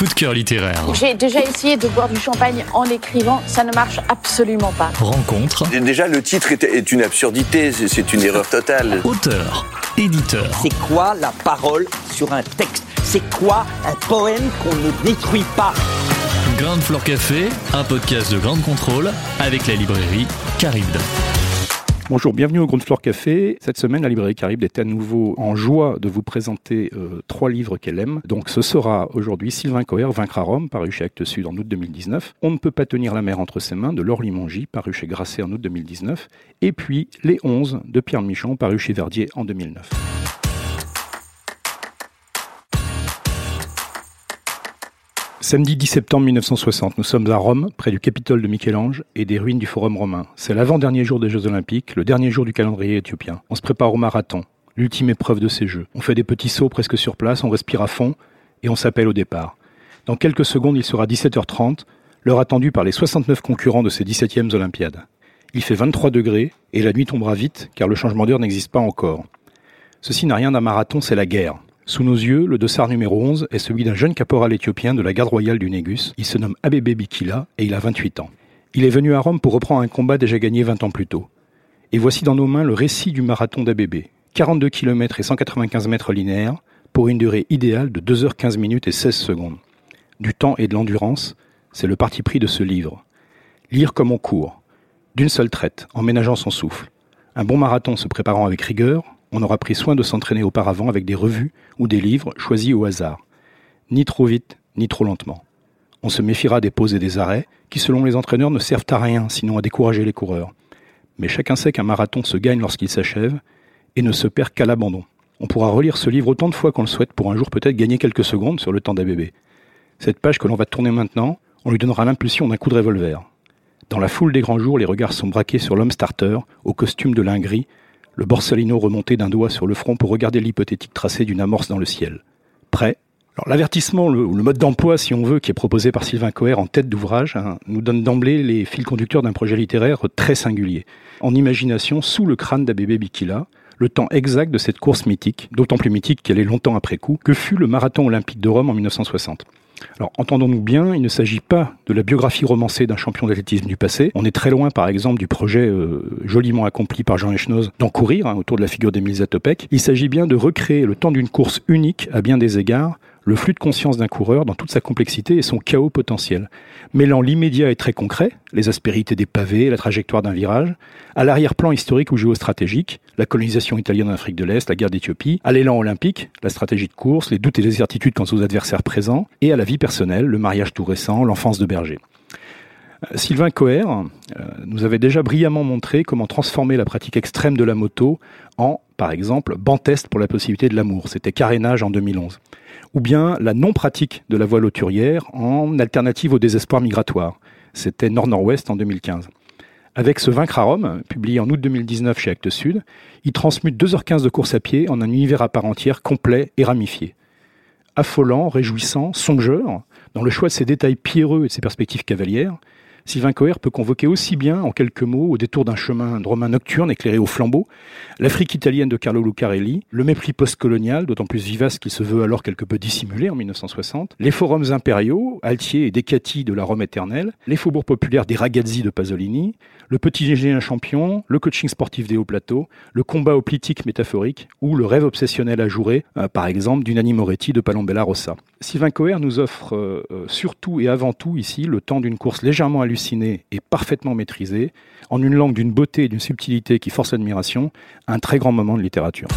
Coup de cœur littéraire. J'ai déjà essayé de boire du champagne en écrivant, ça ne marche absolument pas. Rencontre. Déjà, le titre est, une absurdité, c'est- une erreur totale. Auteur. Éditeur. C'est quoi la parole sur un texte? C'est quoi un poème qu'on ne détruit pas? Ground Floor Café, un podcast de Grande Contrôle avec la librairie Caribde. Bonjour, bienvenue au Ground Floor Café. Cette semaine, la librairie Caribe est à nouveau en joie de vous présenter euh, trois livres qu'elle aime. Donc ce sera aujourd'hui Sylvain Coher, Vaincre à Rome, paru chez Actes Sud en août 2019. On ne peut pas tenir la mer entre ses mains de Laure Limongi, paru chez Grasset en août 2019. Et puis Les 11 de Pierre Michon, paru chez Verdier en 2009. Samedi 10 septembre 1960, nous sommes à Rome, près du Capitole de Michel-Ange et des ruines du Forum romain. C'est l'avant-dernier jour des Jeux Olympiques, le dernier jour du calendrier éthiopien. On se prépare au marathon, l'ultime épreuve de ces Jeux. On fait des petits sauts presque sur place, on respire à fond et on s'appelle au départ. Dans quelques secondes, il sera 17h30, l'heure attendue par les 69 concurrents de ces 17e Olympiades. Il fait 23 degrés et la nuit tombera vite car le changement d'heure n'existe pas encore. Ceci n'a rien d'un marathon, c'est la guerre. Sous nos yeux, le dossard numéro 11 est celui d'un jeune caporal éthiopien de la garde royale du Négus. Il se nomme Abebe Bikila et il a 28 ans. Il est venu à Rome pour reprendre un combat déjà gagné 20 ans plus tôt. Et voici dans nos mains le récit du marathon d'Abebe. 42 km et 195 mètres linéaires pour une durée idéale de 2h15 minutes et 16 secondes. Du temps et de l'endurance, c'est le parti pris de ce livre. Lire comme on court, d'une seule traite, en ménageant son souffle. Un bon marathon se préparant avec rigueur, on aura pris soin de s'entraîner auparavant avec des revues ou des livres choisis au hasard. Ni trop vite, ni trop lentement. On se méfiera des pauses et des arrêts, qui selon les entraîneurs ne servent à rien sinon à décourager les coureurs. Mais chacun sait qu'un marathon se gagne lorsqu'il s'achève et ne se perd qu'à l'abandon. On pourra relire ce livre autant de fois qu'on le souhaite pour un jour peut-être gagner quelques secondes sur le temps d'ABB. Cette page que l'on va tourner maintenant, on lui donnera l'impulsion d'un coup de revolver. Dans la foule des grands jours, les regards sont braqués sur l'homme starter, au costume de lin le borsalino remonté d'un doigt sur le front pour regarder l'hypothétique tracé d'une amorce dans le ciel. Prêt? L'avertissement, le, ou le mode d'emploi, si on veut, qui est proposé par Sylvain Coher en tête d'ouvrage, hein, nous donne d'emblée les fils conducteurs d'un projet littéraire très singulier. En imagination, sous le crâne d'Abébé Bikila, le temps exact de cette course mythique, d'autant plus mythique qu'elle est longtemps après coup, que fut le marathon olympique de Rome en 1960. Alors, entendons-nous bien, il ne s'agit pas de la biographie romancée d'un champion d'athlétisme du passé. On est très loin, par exemple, du projet euh, joliment accompli par Jean Echnoz d'encourir hein, autour de la figure d'Émile Zatopek. Il s'agit bien de recréer le temps d'une course unique à bien des égards, le flux de conscience d'un coureur dans toute sa complexité et son chaos potentiel, mêlant l'immédiat et très concret, les aspérités des pavés, la trajectoire d'un virage, à l'arrière-plan historique ou géostratégique, la colonisation italienne en Afrique de l'Est, la guerre d'Éthiopie, à l'élan olympique, la stratégie de course, les doutes et les certitudes quant aux adversaires présents, et à la vie personnelle, le mariage tout récent, l'enfance de berger. Euh, Sylvain Coher euh, nous avait déjà brillamment montré comment transformer la pratique extrême de la moto en, par exemple, banc test pour la possibilité de l'amour. C'était carénage en 2011 ou bien la non-pratique de la voile auturière en alternative au désespoir migratoire. C'était Nord-Nord-Ouest en 2015. Avec ce Vaincre à Rome, publié en août 2019 chez Actes Sud, il transmute 2h15 de course à pied en un univers à part entière complet et ramifié. Affolant, réjouissant, songeur, dans le choix de ses détails pierreux et de ses perspectives cavalières, Sylvain Coher peut convoquer aussi bien, en quelques mots, au détour d'un chemin romain nocturne éclairé au flambeau, l'Afrique italienne de Carlo Lucarelli, le mépris postcolonial, d'autant plus vivace qu'il se veut alors quelque peu dissimulé en 1960, les forums impériaux, Altier et Decati de la Rome éternelle, les faubourgs populaires des ragazzi de Pasolini, le petit GG un champion, le coaching sportif des hauts plateaux, le combat hoplitique métaphorique ou le rêve obsessionnel ajouré, euh, par exemple, d'Unani Moretti de Palombella Rossa. Sylvain Coher nous offre euh, euh, surtout et avant tout ici le temps d'une course légèrement hallucinée et parfaitement maîtrisée, en une langue d'une beauté et d'une subtilité qui force l'admiration, un très grand moment de littérature.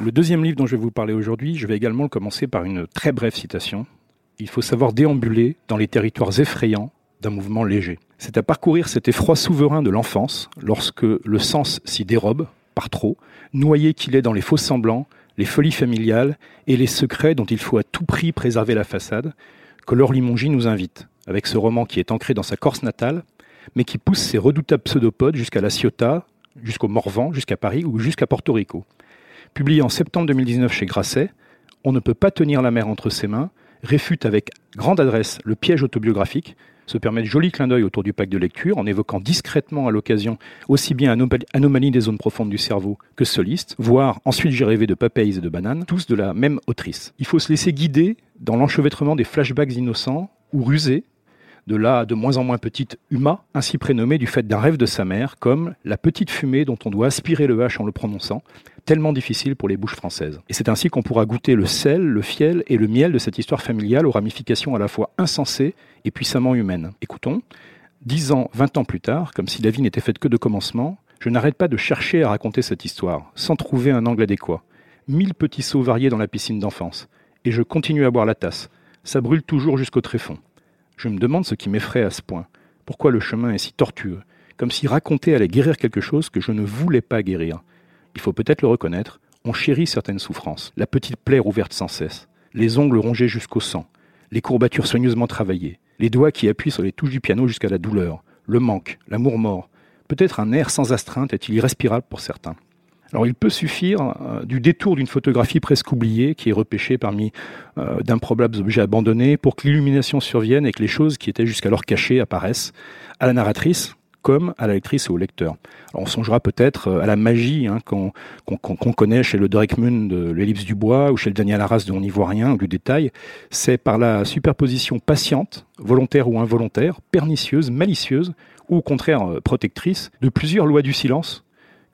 Le deuxième livre dont je vais vous parler aujourd'hui, je vais également le commencer par une très brève citation. Il faut savoir déambuler dans les territoires effrayants d'un mouvement léger. C'est à parcourir cet effroi souverain de l'enfance, lorsque le sens s'y dérobe, par trop, noyé qu'il est dans les faux semblants, les folies familiales et les secrets dont il faut à tout prix préserver la façade, que Laure Limongi nous invite, avec ce roman qui est ancré dans sa Corse natale, mais qui pousse ses redoutables pseudopodes jusqu'à La Ciotat, jusqu'au Morvan, jusqu'à Paris ou jusqu'à Porto Rico. Publié en septembre 2019 chez Grasset, On ne peut pas tenir la mer entre ses mains réfute avec grande adresse le piège autobiographique, se permet de jolis clins d'œil autour du pack de lecture en évoquant discrètement à l'occasion aussi bien Anomalie des zones profondes du cerveau que Soliste, voire Ensuite j'ai rêvé de papayes et de bananes, tous de la même autrice. Il faut se laisser guider dans l'enchevêtrement des flashbacks innocents ou rusés de la de moins en moins petite Uma, ainsi prénommée du fait d'un rêve de sa mère, comme la petite fumée dont on doit aspirer le H en le prononçant, tellement difficile pour les bouches françaises. Et c'est ainsi qu'on pourra goûter le sel, le fiel et le miel de cette histoire familiale aux ramifications à la fois insensées et puissamment humaines. Écoutons, dix ans, vingt ans plus tard, comme si la vie n'était faite que de commencement, je n'arrête pas de chercher à raconter cette histoire, sans trouver un angle adéquat. Mille petits sauts variés dans la piscine d'enfance. Et je continue à boire la tasse. Ça brûle toujours jusqu'au tréfonds. Je me demande ce qui m'effraie à ce point. Pourquoi le chemin est si tortueux? Comme si raconter allait guérir quelque chose que je ne voulais pas guérir. Il faut peut-être le reconnaître, on chérit certaines souffrances. La petite plaie ouverte sans cesse, les ongles rongés jusqu'au sang, les courbatures soigneusement travaillées, les doigts qui appuient sur les touches du piano jusqu'à la douleur, le manque, l'amour mort. Peut-être un air sans astreinte est-il irrespirable pour certains. Il peut suffire euh, du détour d'une photographie presque oubliée qui est repêchée parmi euh, d'improbables objets abandonnés pour que l'illumination survienne et que les choses qui étaient jusqu'alors cachées apparaissent à la narratrice comme à la lectrice et au lecteur. on songera peut-être euh, à la magie hein, qu'on connaît chez le Moon de l'Ellipse du Bois ou chez le Daniel Arras de On n'y voit rien ou du détail. C'est par la superposition patiente, volontaire ou involontaire, pernicieuse, malicieuse ou au contraire protectrice de plusieurs lois du silence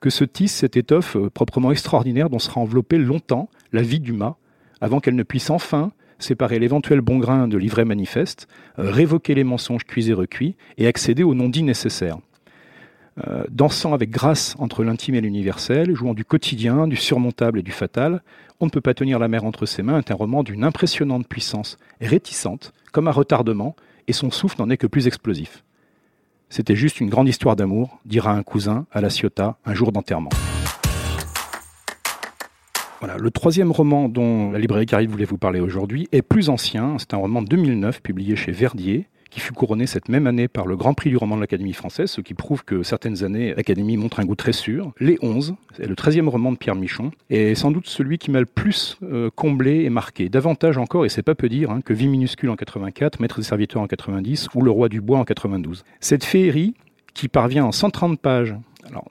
que se tisse cette étoffe euh, proprement extraordinaire dont sera enveloppée longtemps la vie du mât, avant qu'elle ne puisse enfin séparer l'éventuel bon grain de l'ivraie manifeste, euh, révoquer les mensonges cuits et recuits, et accéder au non-dit nécessaire. Euh, dansant avec grâce entre l'intime et l'universel, jouant du quotidien, du surmontable et du fatal, On ne peut pas tenir la mer entre ses mains est un roman d'une impressionnante puissance, réticente, comme un retardement, et son souffle n'en est que plus explosif. C'était juste une grande histoire d'amour, dira un cousin à la Ciotat un jour d'enterrement. Voilà, le troisième roman dont la librairie Caride voulait vous parler aujourd'hui est plus ancien. C'est un roman de 2009 publié chez Verdier qui fut couronné cette même année par le Grand Prix du roman de l'Académie française, ce qui prouve que certaines années, l'Académie montre un goût très sûr. Les 11, c'est le 13e roman de Pierre Michon, et sans doute celui qui m'a le plus euh, comblé et marqué. Davantage encore, et c'est pas peu dire, hein, que Vie minuscule en 84, Maître des serviteurs en 90 ou Le roi du bois en 92. Cette féerie, qui parvient en 130 pages,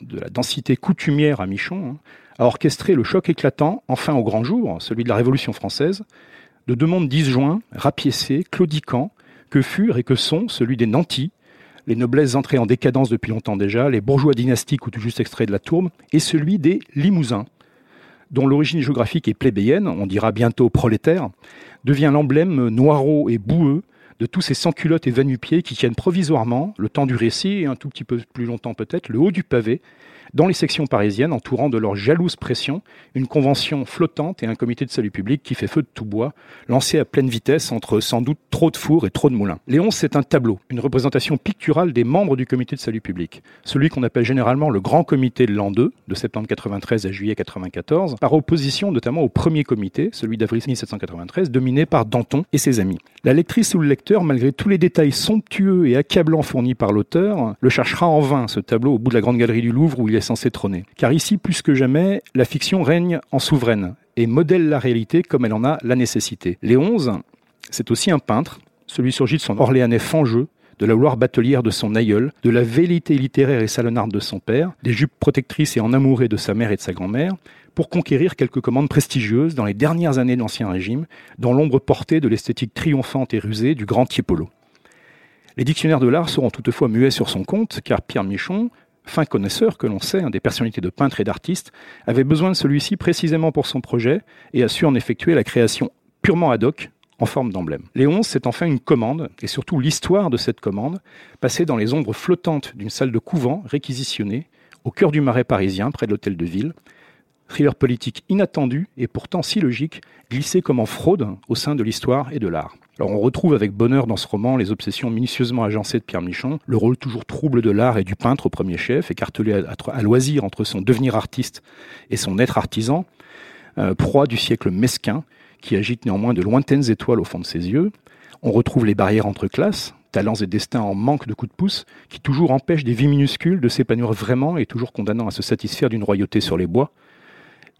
de la densité coutumière à Michon, hein, à orchestrer le choc éclatant, enfin au grand jour, celui de la Révolution française, de deux mondes disjoints, rapiécés, claudiquants, que furent et que sont celui des nantis, les noblesses entrées en décadence depuis longtemps déjà, les bourgeois dynastiques ou tout juste extraits de la tourbe, et celui des limousins, dont l'origine géographique est plébéienne, on dira bientôt prolétaire, devient l'emblème noirot et boueux de tous ces sans-culottes et vanupiers qui tiennent provisoirement, le temps du récit et un tout petit peu plus longtemps peut-être, le haut du pavé, dans les sections parisiennes, entourant de leur jalouse pression une convention flottante et un comité de salut public qui fait feu de tout bois, lancé à pleine vitesse entre sans doute trop de fours et trop de moulins. Léon, c'est un tableau, une représentation picturale des membres du comité de salut public, celui qu'on appelle généralement le grand comité de l'an 2, de septembre 93 à juillet 94, par opposition notamment au premier comité, celui d'avril 1793, dominé par Danton et ses amis. La lectrice ou le lecteur, malgré tous les détails somptueux et accablants fournis par l'auteur, le cherchera en vain, ce tableau, au bout de la grande galerie du Louvre où il est censé trôner. Car ici, plus que jamais, la fiction règne en souveraine et modèle la réalité comme elle en a la nécessité. Léonze, c'est aussi un peintre, celui surgit de son Orléanais fangeux, de la gloire batelière de son aïeul, de la vérité littéraire et salonnarde de son père, des jupes protectrices et en de sa mère et de sa grand-mère, pour conquérir quelques commandes prestigieuses dans les dernières années de l'Ancien Régime, dans l'ombre portée de l'esthétique triomphante et rusée du grand Tiepolo. Les dictionnaires de l'art seront toutefois muets sur son compte, car Pierre Michon, fin connaisseur que l'on sait, hein, des personnalités de peintres et d'artistes, avait besoin de celui-ci précisément pour son projet et a su en effectuer la création purement ad hoc en forme d'emblème. Léon, c'est enfin une commande, et surtout l'histoire de cette commande, passée dans les ombres flottantes d'une salle de couvent réquisitionnée, au cœur du marais parisien, près de l'hôtel de ville. Thriller politique inattendu et pourtant si logique, glissé comme en fraude au sein de l'histoire et de l'art. Alors on retrouve avec bonheur dans ce roman les obsessions minutieusement agencées de Pierre Michon, le rôle toujours trouble de l'art et du peintre au premier chef, écartelé à, loisir entre son devenir artiste et son être artisan, euh, proie du siècle mesquin, qui agite néanmoins de lointaines étoiles au fond de ses yeux. On retrouve les barrières entre classes, talents et destins en manque de coups de pouce, qui toujours empêchent des vies minuscules de s'épanouir vraiment et toujours condamnant à se satisfaire d'une royauté sur les bois.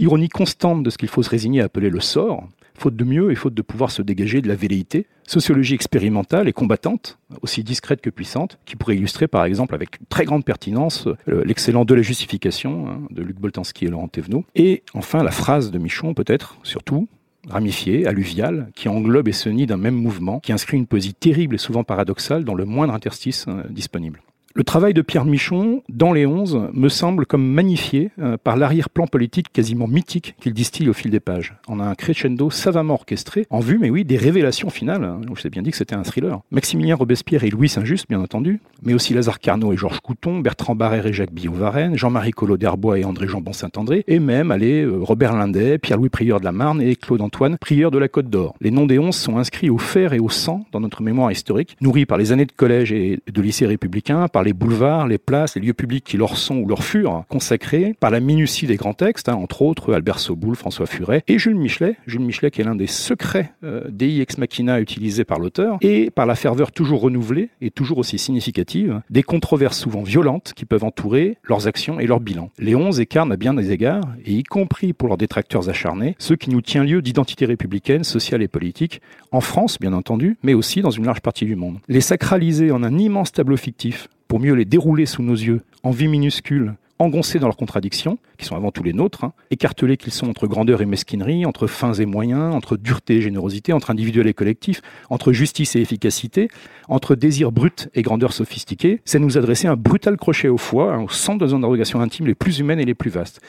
Ironie constante de ce qu'il faut se résigner à appeler le sort, faute de mieux et faute de pouvoir se dégager de la velléité. Sociologie expérimentale et combattante, aussi discrète que puissante, qui pourrait illustrer par exemple avec très grande pertinence euh, l'excellent De la justification hein, de Luc Boltanski et Laurent Thévenot. Et enfin la phrase de Michon peut-être, surtout, ramifiée, alluviale, qui englobe et se nie d'un même mouvement, qui inscrit une poésie terrible et souvent paradoxale dans le moindre interstice euh, disponible. Le travail de Pierre Michon dans les Onze me semble comme magnifié euh, par l'arrière-plan politique quasiment mythique qu'il distille au fil des pages. On a un crescendo savamment orchestré, en vue, mais oui, des révélations finales. Je vous ai bien dit que c'était un thriller. Maximilien Robespierre et Louis Saint-Just, bien entendu, mais aussi Lazare Carnot et Georges Couton, Bertrand Barrère et Jacques Billot-Varenne, Jean-Marie Collot d'Herbois et André Jambon Saint-André, et même, allez, euh, Robert Lindet, Pierre-Louis Prieur de la Marne et Claude-Antoine Prieur de la Côte d'Or. Les noms des Onze sont inscrits au fer et au sang dans notre mémoire historique, nourris par les années de collège et de lycée républicain, par les boulevards, les places, les lieux publics qui leur sont ou leur furent consacrés, par la minutie des grands textes, hein, entre autres Albert Soboul, François Furet et Jules Michelet. Jules Michelet qui est l'un des secrets euh, Dei Ex Machina utilisés par l'auteur, et par la ferveur toujours renouvelée et toujours aussi significative des controverses souvent violentes qui peuvent entourer leurs actions et leurs bilans. Les onze écarnent à bien des égards, et y compris pour leurs détracteurs acharnés, ce qui nous tient lieu d'identité républicaine, sociale et politique, en France bien entendu, mais aussi dans une large partie du monde. Les sacraliser en un immense tableau fictif pour mieux les dérouler sous nos yeux en vie minuscule, engoncés dans leurs contradictions, qui sont avant tout les nôtres, hein, écartelés qu'ils sont entre grandeur et mesquinerie, entre fins et moyens, entre dureté et générosité, entre individuel et collectif, entre justice et efficacité, entre désir brut et grandeur sophistiquée, c'est nous adresser un brutal crochet au foie, hein, au centre de nos interrogations intimes les plus humaines et les plus vastes.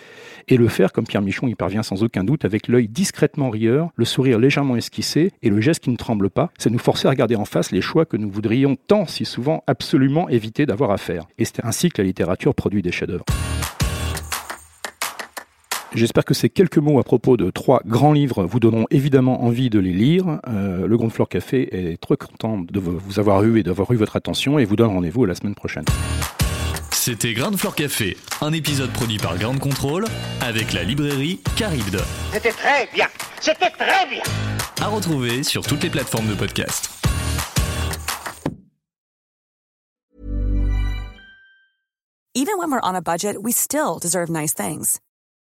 Et le faire, comme Pierre Michon y parvient sans aucun doute, avec l'œil discrètement rieur, le sourire légèrement esquissé et le geste qui ne tremble pas, c'est nous forcer à regarder en face les choix que nous voudrions tant si souvent absolument éviter d'avoir à faire. Et c'est ainsi que la littérature produit des chefs-d'œuvre. J'espère que ces quelques mots à propos de trois grands livres vous donneront évidemment envie de les lire. Euh, le Grand Fleur Café est très content de vous avoir eu et d'avoir eu votre attention et vous donne rendez-vous à la semaine prochaine. C'était Grand Fleur Café, un épisode produit par Grande Contrôle avec la librairie Caribde. C'était très bien, c'était très bien. À retrouver sur toutes les plateformes de podcast. Even when we're on a budget, we still deserve nice things.